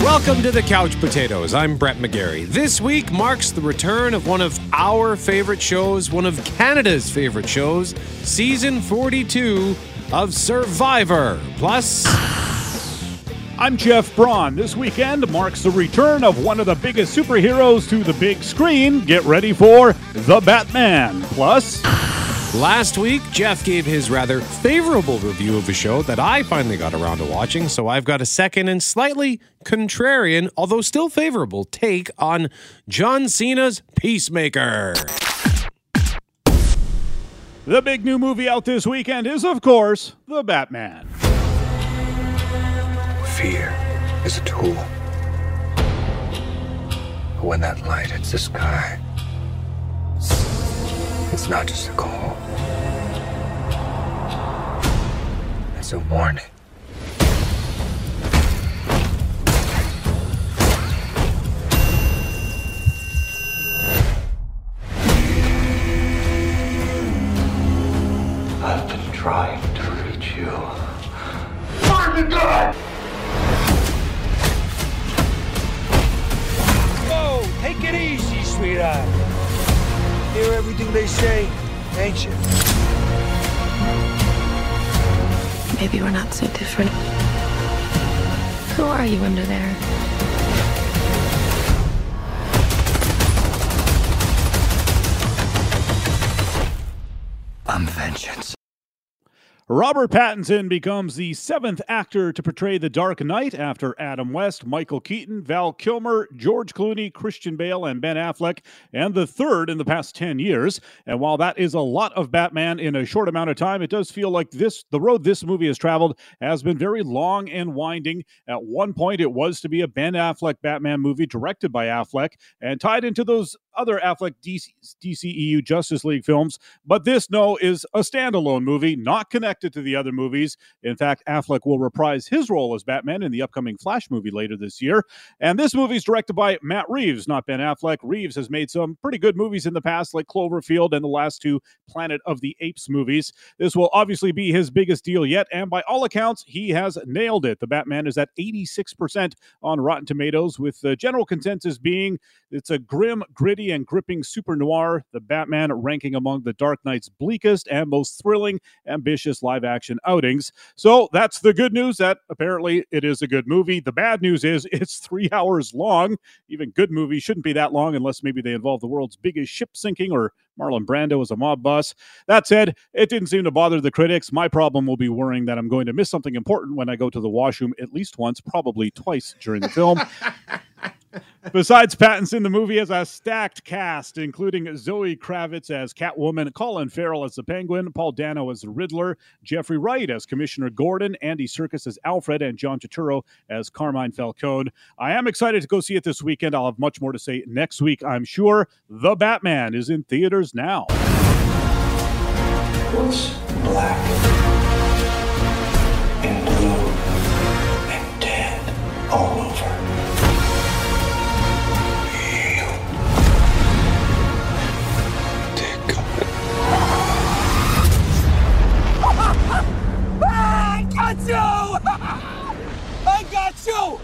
Welcome to the Couch Potatoes. I'm Brett McGarry. This week marks the return of one of our favorite shows, one of Canada's favorite shows, season 42 of Survivor. Plus, I'm Jeff Braun. This weekend marks the return of one of the biggest superheroes to the big screen. Get ready for The Batman. Plus, last week Jeff gave his rather favorable review of a show that I finally got around to watching, so I've got a second and slightly contrarian, although still favorable, take on John Cena's Peacemaker. the big new movie out this weekend is, of course, The Batman. Fear is a tool. But when that light hits the sky, it's not just a call. It's a warning. We're not so different. Who are you under there? Robert Pattinson becomes the seventh actor to portray the Dark Knight after Adam West, Michael Keaton, Val Kilmer, George Clooney, Christian Bale, and Ben Affleck, and the third in the past 10 years. And while that is a lot of Batman in a short amount of time, it does feel like this the road this movie has traveled has been very long and winding. At one point, it was to be a Ben Affleck Batman movie directed by Affleck and tied into those other Affleck DC, DCEU Justice League films. But this, no, is a standalone movie, not connected to the other movies. In fact, Affleck will reprise his role as Batman in the upcoming Flash movie later this year. And this movie is directed by Matt Reeves, not Ben Affleck. Reeves has made some pretty good movies in the past, like Cloverfield and the last two Planet of the Apes movies. This will obviously be his biggest deal yet, and by all accounts, he has nailed it. The Batman is at 86% on Rotten Tomatoes, with the general consensus being it's a grim, gritty, and gripping super noir. The Batman ranking among the Dark Knight's bleakest and most thrilling, ambitious live action outings. So that's the good news that apparently it is a good movie. The bad news is it's three hours long. Even good movies shouldn't be that long unless maybe they involve the world's biggest ship sinking or Marlon Brando as a mob boss. That said, it didn't seem to bother the critics. My problem will be worrying that I'm going to miss something important when I go to the washroom at least once, probably twice during the film. Besides Pattinson, the movie has a stacked cast, including Zoe Kravitz as Catwoman, Colin Farrell as the Penguin, Paul Dano as the Riddler, Jeffrey Wright as Commissioner Gordon, Andy Serkis as Alfred, and John Turturro as Carmine Falcone. I am excited to go see it this weekend. I'll have much more to say next week, I'm sure. The Batman is in theaters now. What's black and blue and dead all got you! I got you!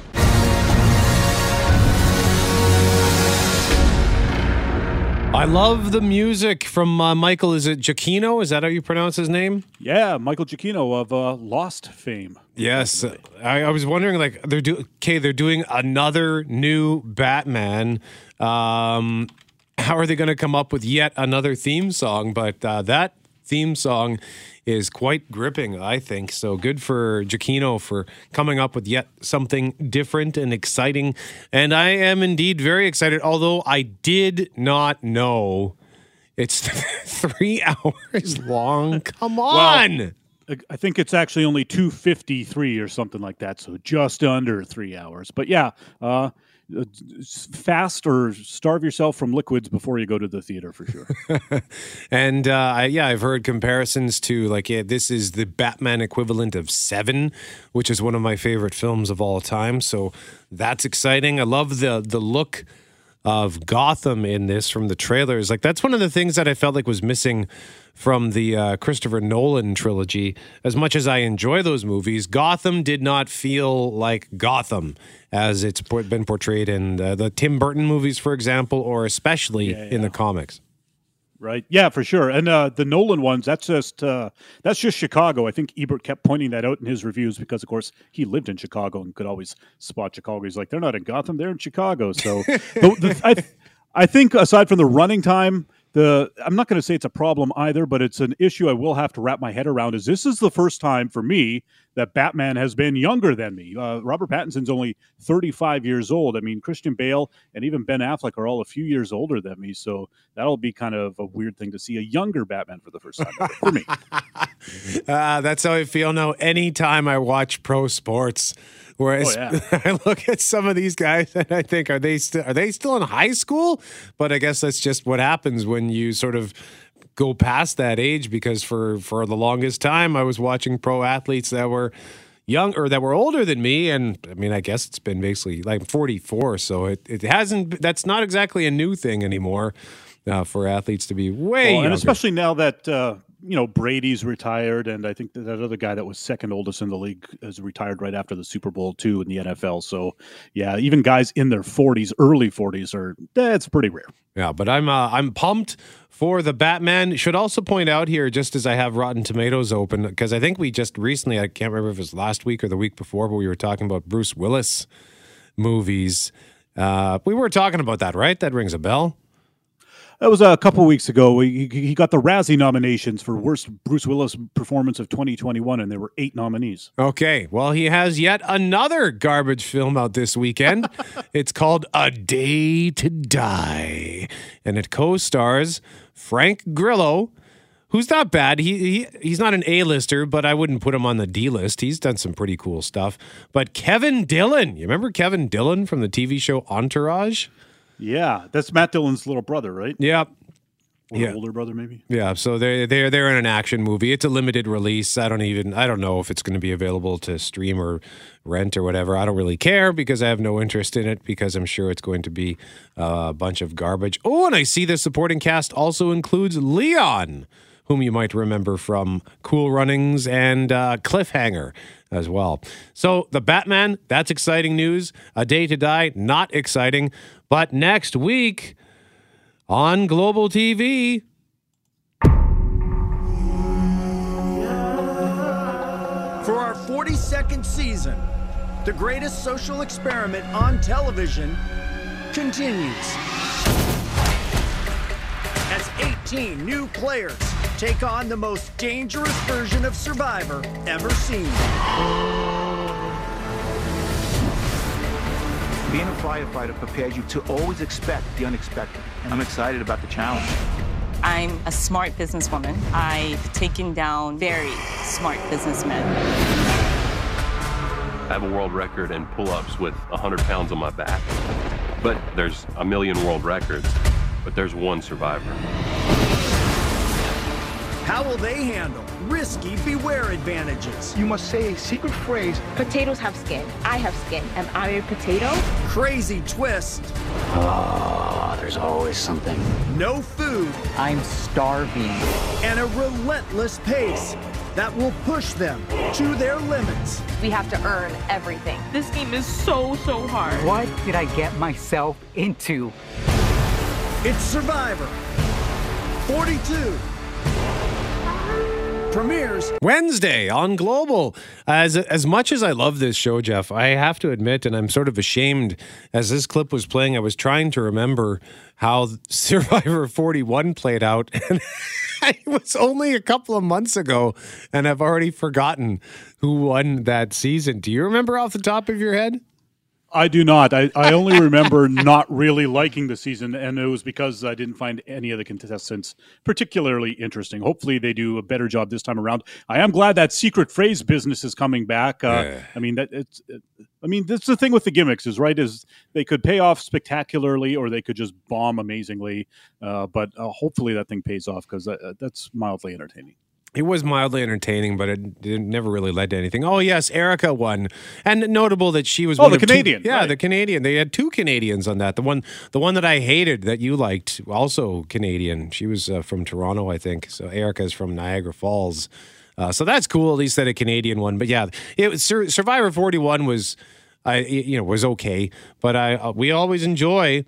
I love the music from uh, Michael. Is it Giacchino? Is that how you pronounce his name? Yeah, Michael Giacchino of uh, Lost fame. Yes, I, I was wondering like they're do okay. They're doing another new Batman. Um, how are they going to come up with yet another theme song? But uh, that theme song is quite gripping, I think. So good for Giacchino for coming up with yet something different and exciting. And I am indeed very excited. Although I did not know it's three hours long. Come on. I- I think it's actually only 253 or something like that, so just under three hours. But yeah, uh, s- fast or starve yourself from liquids before you go to the theater for sure. And uh, I, yeah, I've heard comparisons to like, yeah, this is the Batman equivalent of Seven, which is one of my favorite films of all time. So that's exciting. I love the the look of Gotham in this from the trailers. Like that's one of the things that I felt like was missing from the uh, Christopher Nolan trilogy. As much as I enjoy those movies, Gotham did not feel like Gotham as it's been portrayed in the, the Tim Burton movies, for example, or especially in the comics. Right. Yeah, for sure. And uh, the Nolan ones, that's just uh, that's just Chicago. I think Ebert kept pointing that out in his reviews because, of course, he lived in Chicago and could always spot Chicago. He's like, they're not in Gotham, they're in Chicago. So, the, the, I, I think aside from the running time, the I'm not going to say it's a problem either, but it's an issue I will have to wrap my head around. Is this is the first time for me that Batman has been younger than me? Uh, Robert Pattinson's only 35 years old. I mean, Christian Bale and even Ben Affleck are all a few years older than me, so that'll be kind of a weird thing to see a younger Batman for the first time for me. Uh, that's how I feel now. Anytime I watch pro sports, whereas Oh, yeah. I look at some of these guys and I think, are they still are they still in high school? But I guess that's just what happens when you sort of go past that age. Because for for the longest time, I was watching pro athletes that were young or that were older than me, and I mean, I guess it's been basically like 44, so it it hasn't. That's not exactly a new thing anymore. Uh, for athletes to be way Well, and especially now that uh, you know Brady's retired, and I think that, that other guy that was second oldest in the league is retired right after the Super Bowl too in the NFL. So yeah, even guys in their 40s, early 40s, are that's pretty rare. Yeah, but I'm uh, I'm pumped for the Batman. Should also point out here, just as I have Rotten Tomatoes open, because I think we just recently, I can't remember if it was last week or the week before, but we were talking about Bruce Willis movies. Uh, we were talking about that, right? That rings a bell. That was a couple weeks ago. He, he got the Razzie nominations for worst Bruce Willis performance of 2021, and there were eight nominees. Okay, well, he has yet another garbage film out this weekend. it's called A Day to Die, and it co-stars Frank Grillo, who's not bad. He, he he's not an A-lister, but I wouldn't put him on the D-list. He's done some pretty cool stuff. But Kevin Dillon, you remember Kevin Dillon from the TV show Entourage? Yeah, that's Matt Dillon's little brother, right? Yep. Or Yeah. older brother, maybe. Yeah, so they're they're they're in an action movie. It's a limited release. I don't even I don't know if it's going to be available to stream or rent or whatever. I don't really care because I have no interest in it because I'm sure it's going to be uh, a bunch of garbage. Oh, and I see the supporting cast also includes Leon, whom you might remember from Cool Runnings and uh, Cliffhanger as well. So the Batman, that's exciting news. A Day to Die, not exciting. But next week on Global TV. For our 42nd season, the greatest social experiment on television continues. As 18 new players take on the most dangerous version of Survivor ever seen. Being a firefighter prepares you to always expect the unexpected. And I'm excited about the challenge. I'm a smart businesswoman. I've taken down very smart businessmen. I have a world record in pull-ups with 100 pounds on my back. But there's a million world records, but there's one survivor. How will they handle risky beware advantages? You must say a secret phrase. Potatoes have skin. I have skin. Am I a potato? Crazy twist, Oh, there's always something. no food, I'm starving. and a relentless pace that will push them to their limits. We have to earn everything. This game is so, so hard. What did I get myself into? It's Survivor 42. Premieres Wednesday on Global. As as much as I love this show, Jeff, I have to admit, and I'm sort of ashamed. As this clip was playing, I was trying to remember how Survivor 41 played out, and it was only a couple of months ago, and I've already forgotten who won that season. Do you remember off the top of your head? I do not. I, I only remember not really liking the season, and it was because I didn't find any of the contestants particularly interesting. Hopefully, they do a better job this time around. I am glad that secret phrase business is coming back. Uh, I mean, that it's. It, I mean, that's the thing with the gimmicks is right is they could pay off spectacularly, or they could just bomb amazingly. Uh, but uh, hopefully, that thing pays off because that, that's mildly entertaining. It was mildly entertaining, but it, it never really led to anything. Oh yes, Erica won, and notable that she was Oh, one the of two- Canadian, yeah, right. the Canadian. They had two Canadians on that. The one, the one that I hated that you liked, also Canadian. She was uh, from Toronto, I think. So Erica's from Niagara Falls. Uh, so that's cool. At least that a Canadian one. But yeah, it was Sur- Survivor Forty One was, I you know was okay, but I uh, we always enjoy.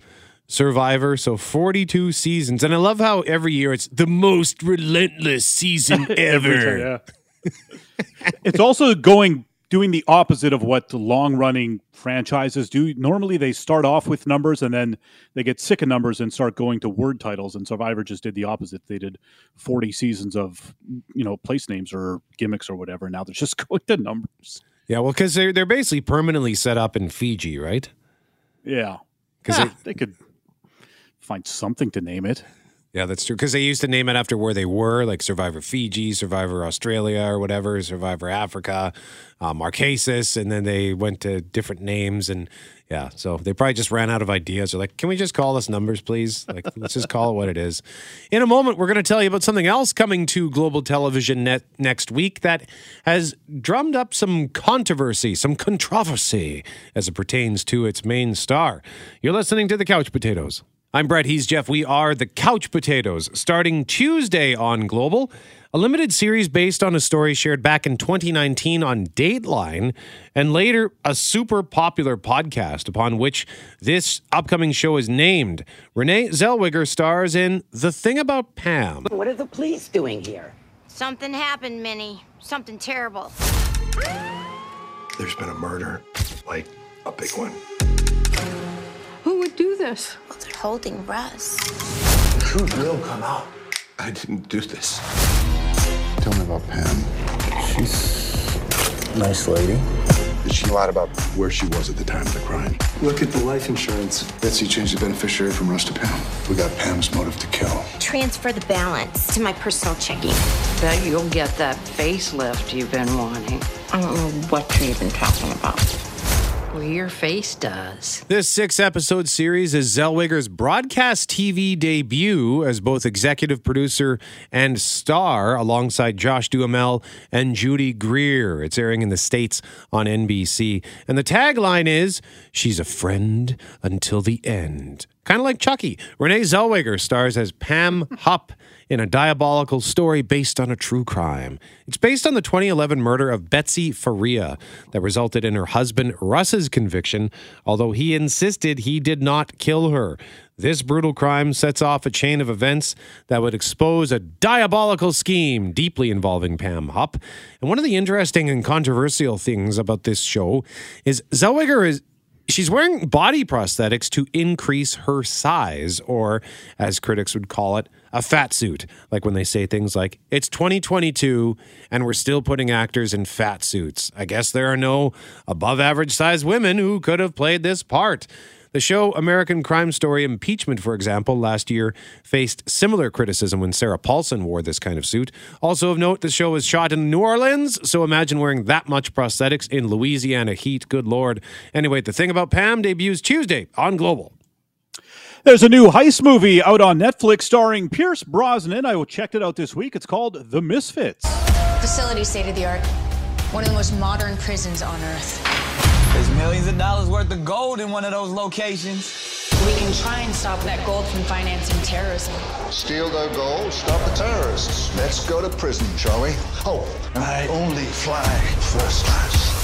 Survivor, so 42 seasons. And I love how every year it's the most relentless season ever. Time, it's also going doing the opposite of what long running franchises do. Normally they start off with numbers and then they get sick of numbers and start going to word titles. And Survivor just did the opposite. They did 40 seasons of, you know, place names or gimmicks or whatever. Now they're just going to numbers. Yeah, well, because they're, they're basically permanently set up in Fiji, right? Yeah. 'Cause Yeah, they- they could find something to name it. Yeah, that's true. Because they used to name it after where they were, like Survivor Fiji, Survivor Australia, or whatever, Survivor Africa, uh, Marquesas, and then they went to different names. And yeah, so they probably just ran out of ideas. They're like, can we just call this numbers, please? Like, let's just call it what it is. In a moment, we're going to tell you about something else coming to global television net next week that has drummed up some controversy, some controversy as it pertains to its main star. You're listening to the Couch Potatoes. I'm Brett. He's Jeff. We are the Couch Potatoes. Starting Tuesday on Global, a limited series based on a story shared back in 2019 on Dateline, and later a super popular podcast upon which this upcoming show is named. Renee Zellweger stars in The Thing About Pam. What are the police doing here? Something happened, Minnie. Something terrible. There's been a murder, like a big one. Who would do this? Well, they're holding Russ. The truth will come out. I didn't do this. Tell me about Pam. She's a nice lady. She lied about where she was at the time of the crime. Look at the life insurance. Betsy changed the beneficiary from Russ to Pam. We got Pam's motive to kill. Transfer the balance to my personal checking. Bet you'll get that facelift you've been wanting. I don't know what you're even talking about. Your face does. This six episode series is Zellweger's broadcast TV debut as both executive producer and star alongside Josh Duhamel and Judy Greer. It's airing in the States on NBC. And the tagline is She's a friend until the end. Kind of like Chucky. Renee Zellweger stars as Pam Hupp in a diabolical story based on a true crime. It's based on the 2011 murder of Betsy Faria that resulted in her husband Russ's conviction, although he insisted he did not kill her. This brutal crime sets off a chain of events that would expose a diabolical scheme deeply involving Pam Hupp. And one of the interesting and controversial things about this show is Zellweger is she's wearing body prosthetics to increase her size, or as critics would call it, a fat suit. Like when they say things like, it's 2022 and we're still putting actors in fat suits. I guess there are no above average size women who could have played this part. The show American Crime Story Impeachment, for example, last year faced similar criticism when Sarah Paulson wore this kind of suit. Also of note, the show was shot in New Orleans, so imagine wearing that much prosthetics in Louisiana heat. Good lord. Anyway, the thing about Pam debuts Tuesday on Global. There's a new heist movie out on Netflix starring Pierce Brosnan. I checked it out this week. It's called The Misfits. Facility state of the art. One of the most modern prisons on earth. There's millions of dollars worth of gold in one of those locations. We can try and stop that gold from financing terrorism. Steal their gold, stop the terrorists. Let's go to prison, shall we? Oh, and I only fly first class.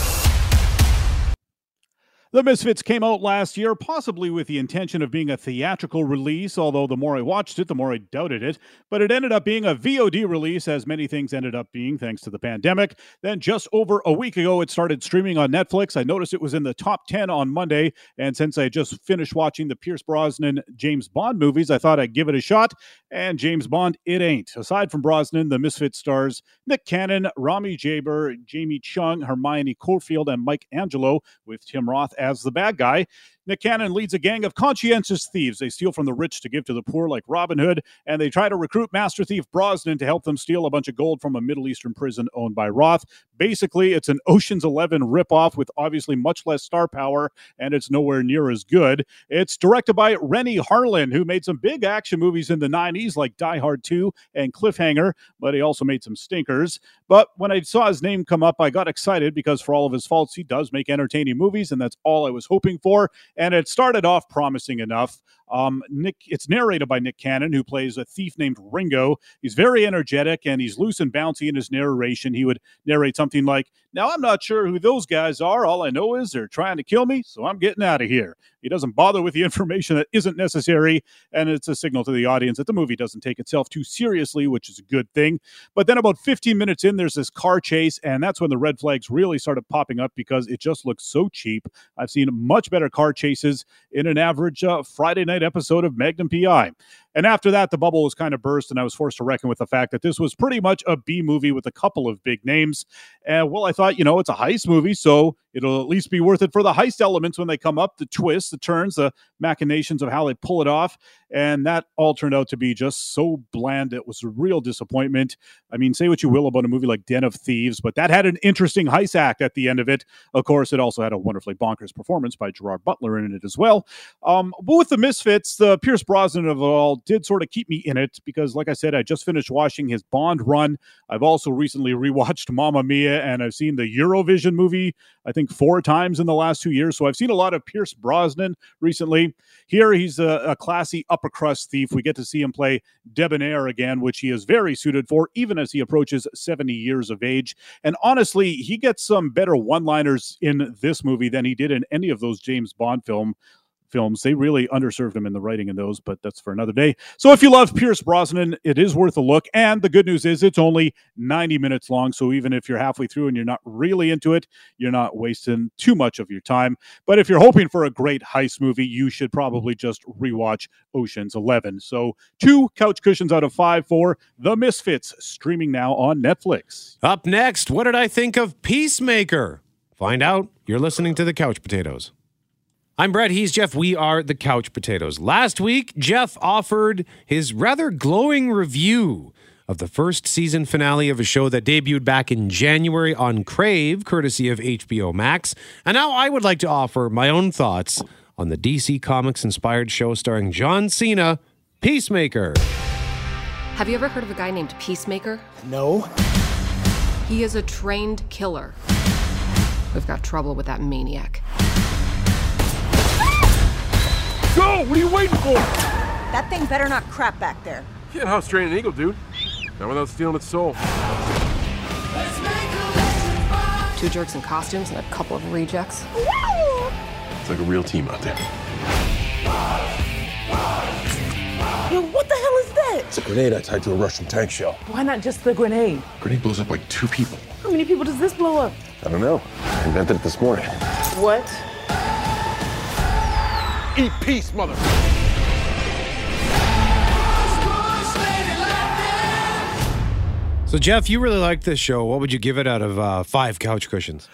The Misfits came out last year, possibly with the intention of being a theatrical release, although the more I watched it, the more I doubted it. But it ended up being a VOD release, as many things ended up being thanks to the pandemic. Then, just over a week ago, it started streaming on Netflix. I noticed it was in the top 10 on Monday. And since I just finished watching the Pierce Brosnan James Bond movies, I thought I'd give it a shot. And James Bond, it ain't. Aside from Brosnan, the Misfits stars Nick Cannon, Rami Jaber, Jamie Chung, Hermione Corfield, and Mike Angelo, with Tim Roth as the bad guy. Nick Cannon leads a gang of conscientious thieves. They steal from the rich to give to the poor, like Robin Hood, and they try to recruit Master Thief Brosnan to help them steal a bunch of gold from a Middle Eastern prison owned by Roth. Basically, it's an Ocean's Eleven ripoff with obviously much less star power, and it's nowhere near as good. It's directed by Renny Harlin, who made some big action movies in the 90s like Die Hard 2 and Cliffhanger, but he also made some stinkers. But when I saw his name come up, I got excited because for all of his faults, he does make entertaining movies, and that's all I was hoping for. And it started off promising enough. Um, Nick, it's narrated by Nick Cannon, who plays a thief named Ringo. He's very energetic and he's loose and bouncy in his narration. He would narrate something like, "Now I'm not sure who those guys are. All I know is they're trying to kill me, so I'm getting out of here." He doesn't bother with the information that isn't necessary, and it's a signal to the audience that the movie doesn't take itself too seriously, which is a good thing. But then about 15 minutes in, there's this car chase, and that's when the red flags really started popping up because it just looks so cheap. I've seen much better car chases in an average uh, Friday night episode of Magnum PI. And after that, the bubble was kind of burst, and I was forced to reckon with the fact that this was pretty much a B movie with a couple of big names. And well, I thought, you know, it's a heist movie, so it'll at least be worth it for the heist elements when they come up, the twists, the turns, the machinations of how they pull it off. And that all turned out to be just so bland. It was a real disappointment. I mean, say what you will about a movie like Den of Thieves, but that had an interesting heist act at the end of it. Of course, it also had a wonderfully bonkers performance by Gerard Butler in it as well. Um, but with the Misfits, the Pierce Brosnan of all did sort of keep me in it because, like I said, I just finished watching his Bond run. I've also recently rewatched Mamma Mia, and I've seen the Eurovision movie, I think, four times in the last two years. So I've seen a lot of Pierce Brosnan recently. Here, he's a, a classy upper crust thief. We get to see him play debonair again, which he is very suited for, even as he approaches 70 years of age. And honestly, he gets some better one liners in this movie than he did in any of those James Bond film films. They really underserved him in the writing in those, but that's for another day. So if you love Pierce Brosnan, it is worth a look. And the good news is it's only 90 minutes long. So even if you're halfway through and you're not really into it, you're not wasting too much of your time. But if you're hoping for a great heist movie, you should probably just rewatch Ocean's 11. So two couch cushions out of five for The Misfits, streaming now on Netflix. Up next, what did I think of Peacemaker? Find out. You're listening to the Couch Potatoes. I'm Brett. He's Jeff. We are the Couch Potatoes. Last week, Jeff offered his rather glowing review of the first season finale of a show that debuted back in January on Crave, courtesy of HBO Max. And now I would like to offer my own thoughts on the DC Comics inspired show starring John Cena, Peacemaker. Have you ever heard of a guy named Peacemaker? No. He is a trained killer. We've got trouble with that maniac. Go! What are you waiting for? That thing better not crap back there. Can't house train an eagle, dude. Not without stealing its soul. Two jerks in costumes and a couple of rejects. It's like a real team out there. Yo, what the hell is that? It's a grenade I tied to a Russian tank shell. Why not just the grenade? Grenade blows up like two people. How many people does this blow up? I don't know. I invented it this morning. What? Eat peace, mother. So, Jeff, you really like this show. What would you give it out of uh, five couch cushions?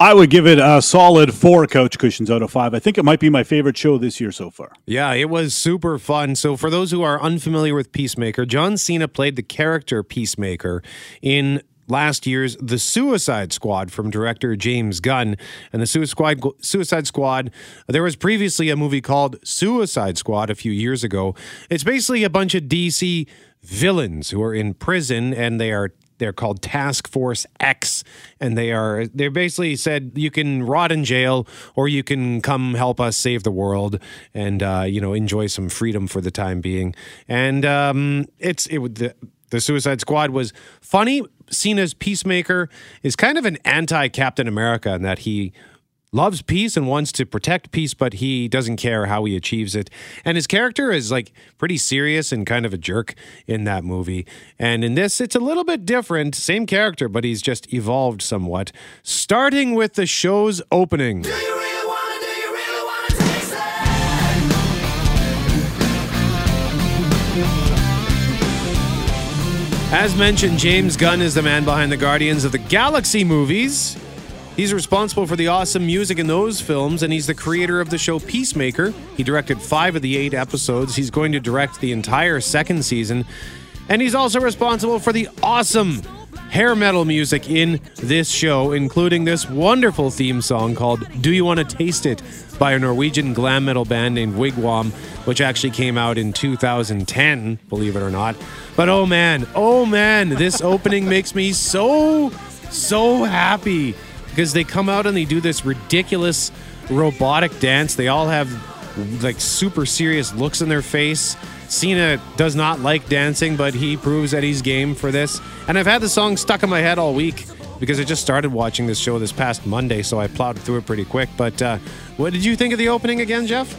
I would give it a solid four couch cushions out of five. I think it might be my favorite show this year so far. Yeah, it was super fun. So, for those who are unfamiliar with Peacemaker, John Cena played the character Peacemaker in last year's The Suicide Squad from director James Gunn. And the Suicide Suicide Squad, there was previously a movie called Suicide Squad a few years ago. It's basically a bunch of DC villains who are in prison and they are they're called Task Force X, and they are they're basically said you can rot in jail or you can come help us save the world and uh, you know enjoy some freedom for the time being. And um, it's it the, the Suicide Squad was funny. Cena's Peacemaker is kind of an anti Captain America in that he loves peace and wants to protect peace, but he doesn't care how he achieves it. And his character is like pretty serious and kind of a jerk in that movie. And in this, it's a little bit different. Same character, but he's just evolved somewhat. Starting with the show's opening. As mentioned, James Gunn is the man behind the Guardians of the Galaxy movies. He's responsible for the awesome music in those films, and he's the creator of the show Peacemaker. He directed five of the eight episodes. He's going to direct the entire second season. And he's also responsible for the awesome hair metal music in this show, including this wonderful theme song called Do You Want to Taste It by a Norwegian glam metal band named Wigwam, which actually came out in 2010, believe it or not. But oh man, oh man, this opening makes me so, so happy because they come out and they do this ridiculous robotic dance. They all have like super serious looks in their face. Cena does not like dancing, but he proves that he's game for this. And I've had the song stuck in my head all week because I just started watching this show this past Monday, so I plowed through it pretty quick. But uh, what did you think of the opening again, Jeff?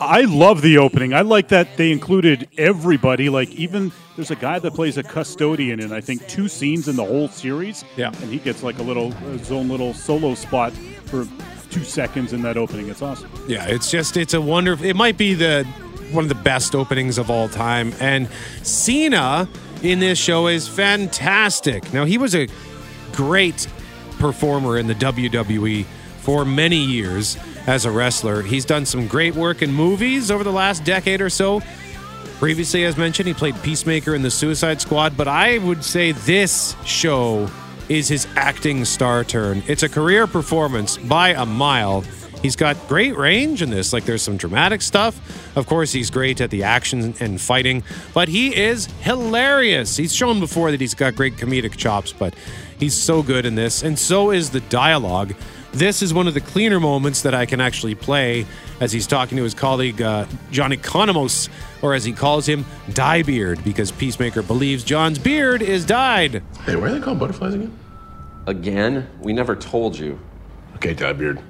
I love the opening. I like that they included everybody. Like even there's a guy that plays a custodian in I think two scenes in the whole series. Yeah, and he gets like a little his own little solo spot for two seconds in that opening. It's awesome. Yeah, it's just it's a wonderful. It might be the one of the best openings of all time, and Cena in this show is fantastic. Now he was a great performer in the WWE for many years as a wrestler. He's done some great work in movies over the last decade or so. Previously, as mentioned, he played Peacemaker in the Suicide Squad, but I would say this show is his acting star turn. It's a career performance by a mile. He's got great range in this. Like, there's some dramatic stuff. Of course, he's great at the action and fighting, but he is hilarious. He's shown before that he's got great comedic chops, but he's so good in this. And so is the dialogue. This is one of the cleaner moments that I can actually play as he's talking to his colleague uh, Johnny Economos, or as he calls him, Dyebeard, because Peacemaker believes John's beard is dyed. Hey, why are they called butterflies again? Again? We never told you. Okay, Dyebeard.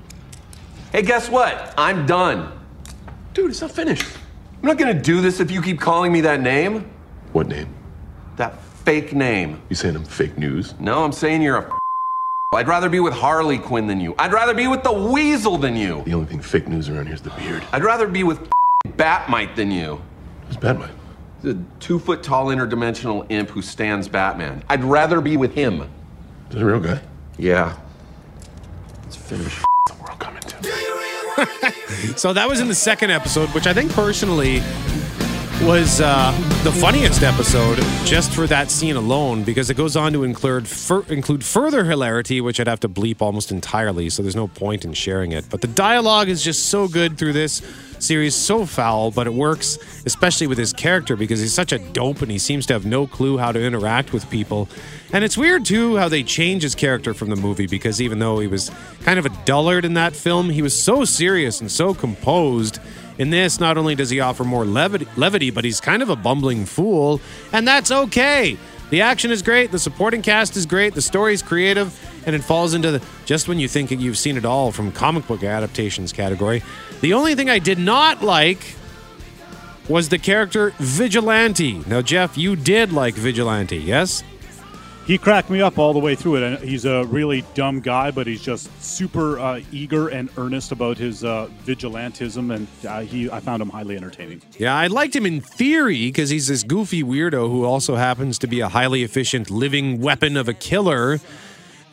Hey, guess what? I'm done. Dude, it's not finished. I'm not gonna do this if you keep calling me that name. What name? That fake name. You saying I'm fake news? No, I'm saying you're a. I'd rather be with Harley Quinn than you. I'd rather be with the Weasel than you. The only thing fake news around here is the beard. I'd rather be with Bat-Mite than you. Who's Bat-Mite? The two foot tall interdimensional imp who stands Batman. I'd rather be with him. Is that a real guy? Yeah. Let's finish. so that was in the second episode, which I think personally was uh, the funniest episode just for that scene alone because it goes on to include fur- include further hilarity, which I'd have to bleep almost entirely. So there's no point in sharing it. But the dialogue is just so good through this series, so foul, but it works, especially with his character because he's such a dope and he seems to have no clue how to interact with people. And it's weird too how they change his character from the movie because even though he was kind of a dullard in that film, he was so serious and so composed. In this, not only does he offer more levity, levity, but he's kind of a bumbling fool, and that's okay. The action is great, the supporting cast is great, the story's creative, and it falls into the just when you think you've seen it all from comic book adaptations category. The only thing I did not like was the character Vigilante. Now, Jeff, you did like Vigilante, yes? He cracked me up all the way through it. And he's a really dumb guy, but he's just super uh, eager and earnest about his uh, vigilantism, and uh, he I found him highly entertaining. Yeah, I liked him in theory because he's this goofy weirdo who also happens to be a highly efficient living weapon of a killer.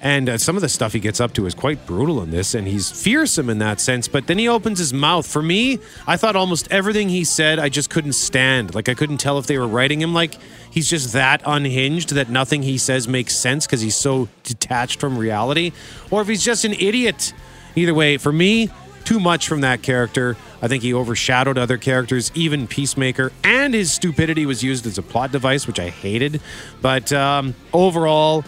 And uh, some of the stuff he gets up to is quite brutal in this, and he's fearsome in that sense. But then he opens his mouth. For me, I thought almost everything he said I just couldn't stand. Like, I couldn't tell if they were writing him like he's just that unhinged that nothing he says makes sense because he's so detached from reality, or if he's just an idiot. Either way, for me, too much from that character. I think he overshadowed other characters, even Peacemaker, and his stupidity was used as a plot device, which I hated. But um, overall,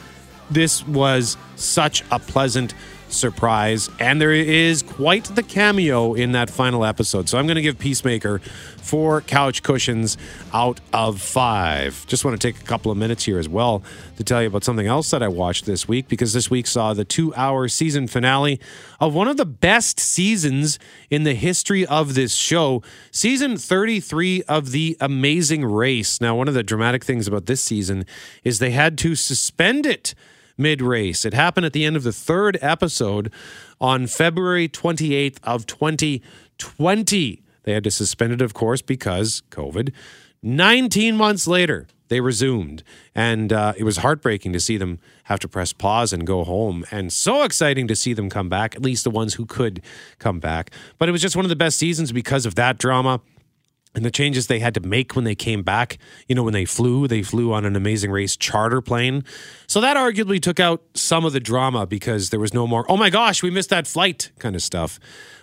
this was such a pleasant surprise. And there is quite the cameo in that final episode. So I'm going to give Peacemaker four couch cushions out of five. Just want to take a couple of minutes here as well to tell you about something else that I watched this week because this week saw the two hour season finale of one of the best seasons in the history of this show, season 33 of The Amazing Race. Now, one of the dramatic things about this season is they had to suspend it mid race. It happened at the end of the third episode on February 28th of 2020. They had to suspend it, of course, because COVID. 19 months later, they resumed. And uh, it was heartbreaking to see them have to press pause and go home. And so exciting to see them come back, at least the ones who could come back. But it was just one of the best seasons because of that drama and the changes they had to make when they came back. You know, when they flew, they flew on an amazing race charter plane. So that arguably took out some of the drama because there was no more, oh my gosh, we missed that flight kind of stuff.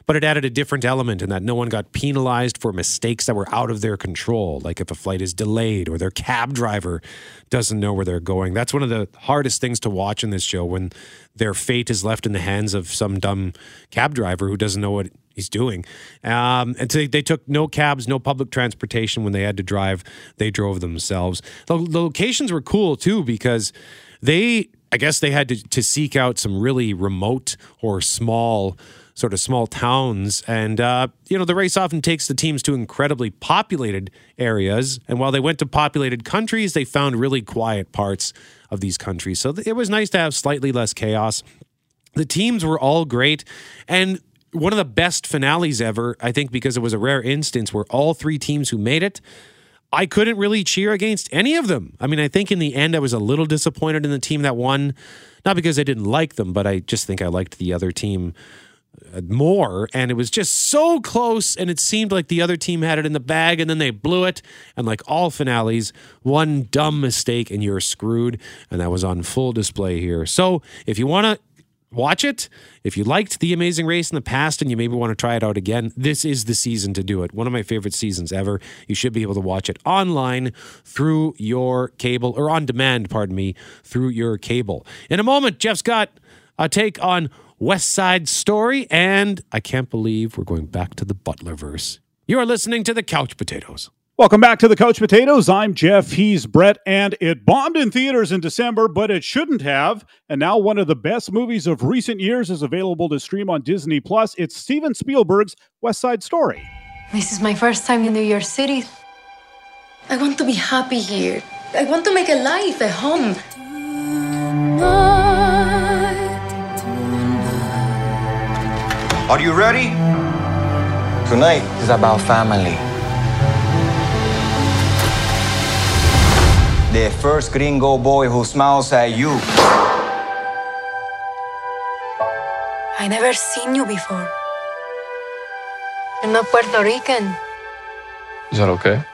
But it added a different element in that no one got penalized for mistakes that were out of their control, like if a flight is delayed or their cab driver doesn't know where they're going. That's one of the hardest things to watch in this show when their fate is left in the hands of some dumb cab driver who doesn't know what he's doing. Um, and so they took no cabs, no public transportation when they had to drive. They drove themselves. The, the locations were cool too because they, I guess, they had to, to seek out some really remote or small sort of small towns. And, uh, you know, the race often takes the teams to incredibly populated areas. And while they went to populated countries, they found really quiet parts of these countries. So it was nice to have slightly less chaos. The teams were all great. And one of the best finales ever, I think, because it was a rare instance where all three teams who made it, I couldn't really cheer against any of them. I mean, I think in the end, I was a little disappointed in the team that won, not because I didn't like them, but I just think I liked the other team uh, more. And it was just so close and it seemed like the other team had it in the bag and then they blew it. And like all finales one dumb mistake and you're screwed. And that was on full display here. So if you want to watch it if you liked the amazing race in the past and you maybe want to try it out again this is the season to do it one of my favorite seasons ever you should be able to watch it online through your cable or on demand pardon me through your cable in a moment jeff's got a take on West Side Story, and I can't believe we're going back to the Butlerverse. You are listening to the Couch Potatoes. Welcome back to the Couch Potatoes. I'm Jeff. He's Brett, and it bombed in theaters in December, but it shouldn't have. And now one of the best movies of recent years is available to stream on Disney Plus. It's Steven Spielberg's West Side Story. This is my first time in New York City. I want to be happy here. I want to make a life, a home. Are you ready? Tonight is about family. The first gringo boy who smiles at you. I never seen you before. You're not Puerto Rican. Is that okay?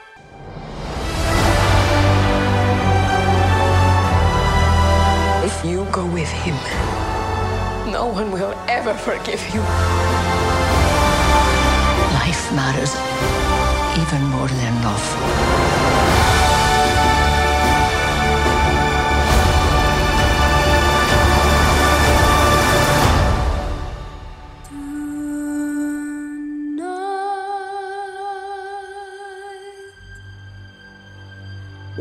If you go with him, no one will ever forgive you. Life matters even more than love.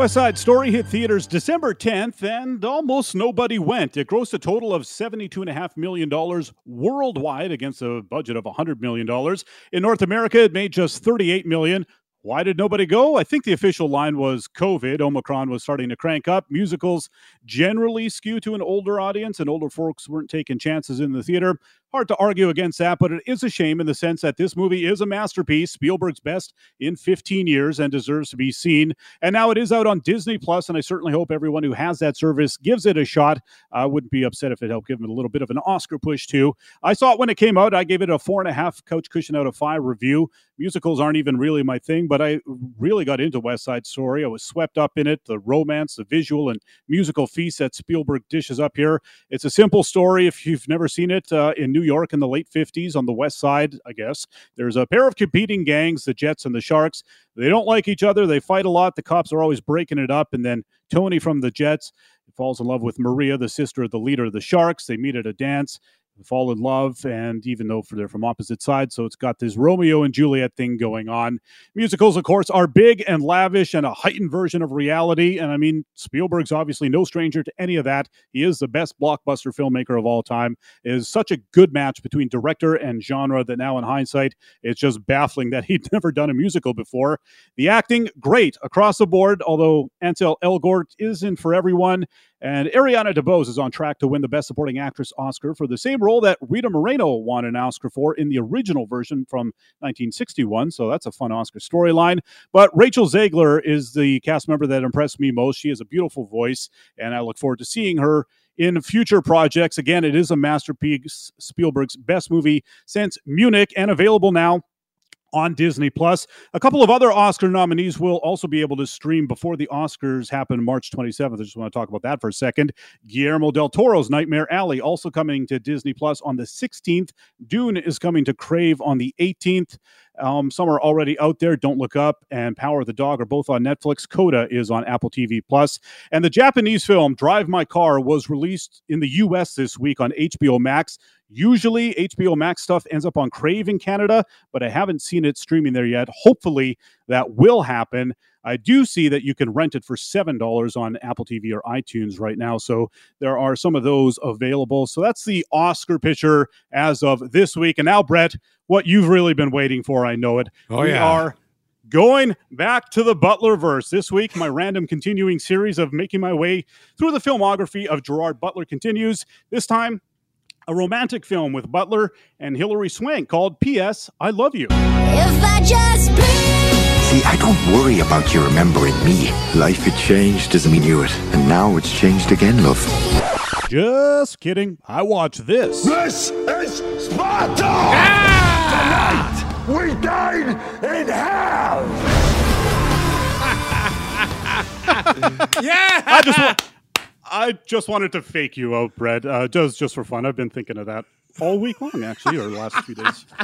West Side Story hit theaters December 10th, and almost nobody went. It grossed a total of $72.5 million worldwide against a budget of $100 million. In North America, it made just 38 million. Why did nobody go? I think the official line was COVID. Omicron was starting to crank up. Musicals generally skew to an older audience, and older folks weren't taking chances in the theater. Hard to argue against that, but it is a shame in the sense that this movie is a masterpiece, Spielberg's best in 15 years, and deserves to be seen. And now it is out on Disney Plus, and I certainly hope everyone who has that service gives it a shot. I wouldn't be upset if it helped give it a little bit of an Oscar push too. I saw it when it came out. I gave it a four and a half couch cushion out of five review. Musicals aren't even really my thing, but I really got into West Side Story. I was swept up in it, the romance, the visual, and musical feast that Spielberg dishes up here. It's a simple story if you've never seen it uh, in New York in the late 50s on the west side, I guess. There's a pair of competing gangs, the Jets and the Sharks. They don't like each other. They fight a lot. The cops are always breaking it up. And then Tony from the Jets falls in love with Maria, the sister of the leader of the Sharks. They meet at a dance fall in love and even though for they're from opposite sides so it's got this romeo and juliet thing going on. Musicals of course are big and lavish and a heightened version of reality and i mean spielberg's obviously no stranger to any of that. He is the best blockbuster filmmaker of all time. It is such a good match between director and genre that now in hindsight it's just baffling that he'd never done a musical before. The acting great across the board although ansel elgort isn't for everyone And Ariana DeBose is on track to win the Best Supporting Actress Oscar for the same role that Rita Moreno won an Oscar for in the original version from 1961. So that's a fun Oscar storyline. But Rachel Zegler is the cast member that impressed me most. She has a beautiful voice, and I look forward to seeing her in future projects. Again, it is a masterpiece, Spielberg's best movie since Munich, and available now on Disney Plus. A couple of other Oscar nominees will also be able to stream before the Oscars happen March 27th. I just want to talk about that for a second. Guillermo del Toro's Nightmare Alley also coming to Disney Plus on the 16th. Dune is coming to Crave on the 18th. Um, some are already out there. Don't Look Up and Power of the Dog are both on Netflix. Coda is on Apple TV Plus. And the Japanese film Drive My Car was released in the US this week on HBO Max. Usually, HBO Max stuff ends up on Crave in Canada, but I haven't seen it streaming there yet. Hopefully, that will happen. I do see that you can rent it for $7 on Apple TV or iTunes right now. So there are some of those available. So that's the Oscar picture as of this week. And now, Brett, what you've really been waiting for, I know it. Oh, we yeah. are going back to the Butlerverse. This week, my random continuing series of making my way through the filmography of Gerard Butler continues. This time, a romantic film with Butler and Hilary Swank called P.S. I Love You. If I just See, I don't worry about you remembering me. Life had changed doesn't mean you it. And now it's changed again, love. Just kidding. I watch this. This is Sparta! Ah! Tonight, we dine in hell! yeah! I just wa- I just wanted to fake you out, Brett. Uh, just just for fun. I've been thinking of that all week long, actually, or the last few days.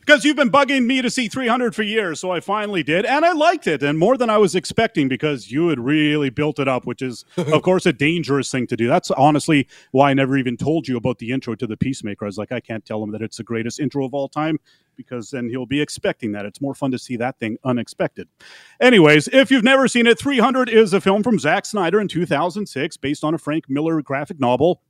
Because you've been bugging me to see 300 for years, so I finally did, and I liked it, and more than I was expecting because you had really built it up, which is, of course, a dangerous thing to do. That's honestly why I never even told you about the intro to the Peacemaker. I was like, I can't tell him that it's the greatest intro of all time because then he'll be expecting that. It's more fun to see that thing unexpected. Anyways, if you've never seen it, 300 is a film from Zack Snyder in 2006 based on a Frank Miller graphic novel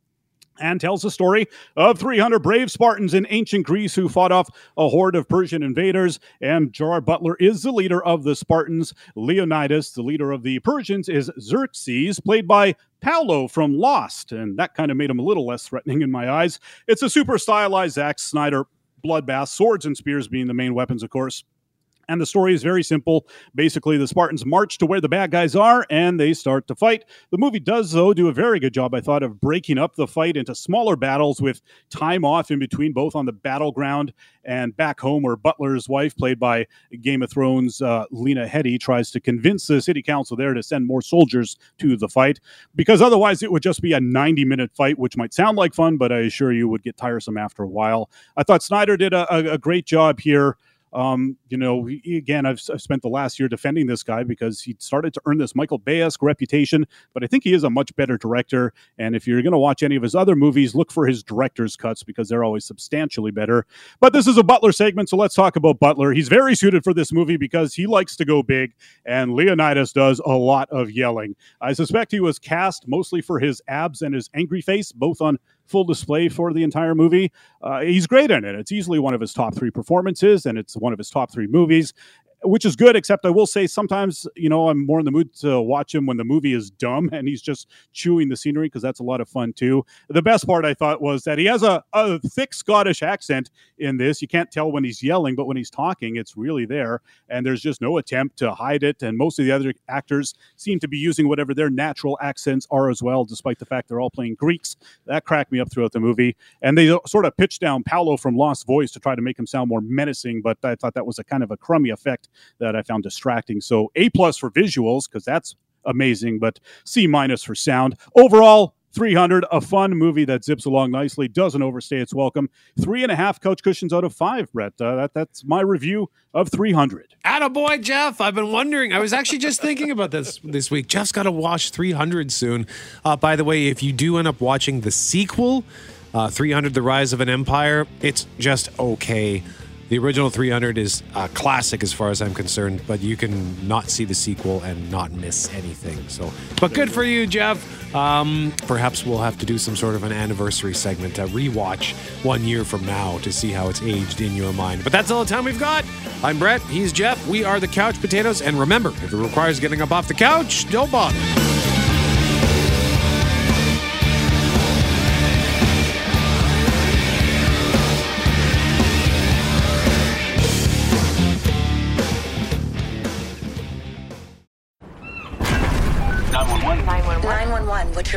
and tells the story of 300 brave Spartans in ancient Greece who fought off a horde of Persian invaders. And Gerard Butler is the leader of the Spartans. Leonidas, the leader of the Persians, is Xerxes, played by Paulo from Lost. And that kind of made him a little less threatening in my eyes. It's a super stylized Zack Snyder bloodbath, swords and spears being the main weapons, of course. And the story is very simple. Basically, the Spartans march to where the bad guys are and they start to fight. The movie does, though, do a very good job, I thought, of breaking up the fight into smaller battles with time off in between, both on the battleground and back home, where Butler's wife, played by Game of Thrones uh, Lena Headey, tries to convince the city council there to send more soldiers to the fight, because otherwise it would just be a 90 minute fight, which might sound like fun, but I assure you would get tiresome after a while. I thought Snyder did a, a, a great job here. Um, you know, he- again, I've, I've spent the last year defending this guy because he started to earn this Michael Bay-esque reputation, but I think he is a much better director. And if you're going to watch any of his other movies, look for his director's cuts because they're always substantially better. But this is a Butler segment, so let's talk about Butler. He's very suited for this movie because he likes to go big, and Leonidas does a lot of yelling. I suspect he was cast mostly for his abs and his angry face, both on full display for the entire movie. Uh, he's great in it. It's easily one of his top three performances, and it's one of his top three movies. Which is good, except I will say sometimes, you know, I'm more in the mood to watch him when the movie is dumb and he's just chewing the scenery because that's a lot of fun too. The best part I thought was that he has a, a thick Scottish accent in this. You can't tell when he's yelling, but when he's talking, it's really there. And there's just no attempt to hide it. And most of the other actors seem to be using whatever their natural accents are as well, despite the fact they're all playing Greeks. That cracked me up throughout the movie. And they sort of pitched down Paulo from Lost Voice to try to make him sound more menacing, but I thought that was a kind of a crummy effect that I found distracting. So A plus for visuals, because that's amazing, but C minus for sound. Overall, 300, a fun movie that zips along nicely, doesn't overstay its welcome. Three and a half couch cushions out of five, Brett. Uh, that, that's my review of 300. Attaboy, Jeff. I've been wondering. I was actually just thinking about this this week. Jeff's got to watch 300 soon. Uh, by the way, if you do end up watching the sequel, uh, 300 The Rise of an Empire, it's just okay. The original 300 is a classic as far as I'm concerned, but you can not see the sequel and not miss anything. So, but good for you, Jeff. Um, perhaps we'll have to do some sort of an anniversary segment, a rewatch one year from now to see how it's aged in your mind. But that's all the time we've got. I'm Brett. He's Jeff. We are the Couch Potatoes. And remember, if it requires getting up off the couch, don't bother.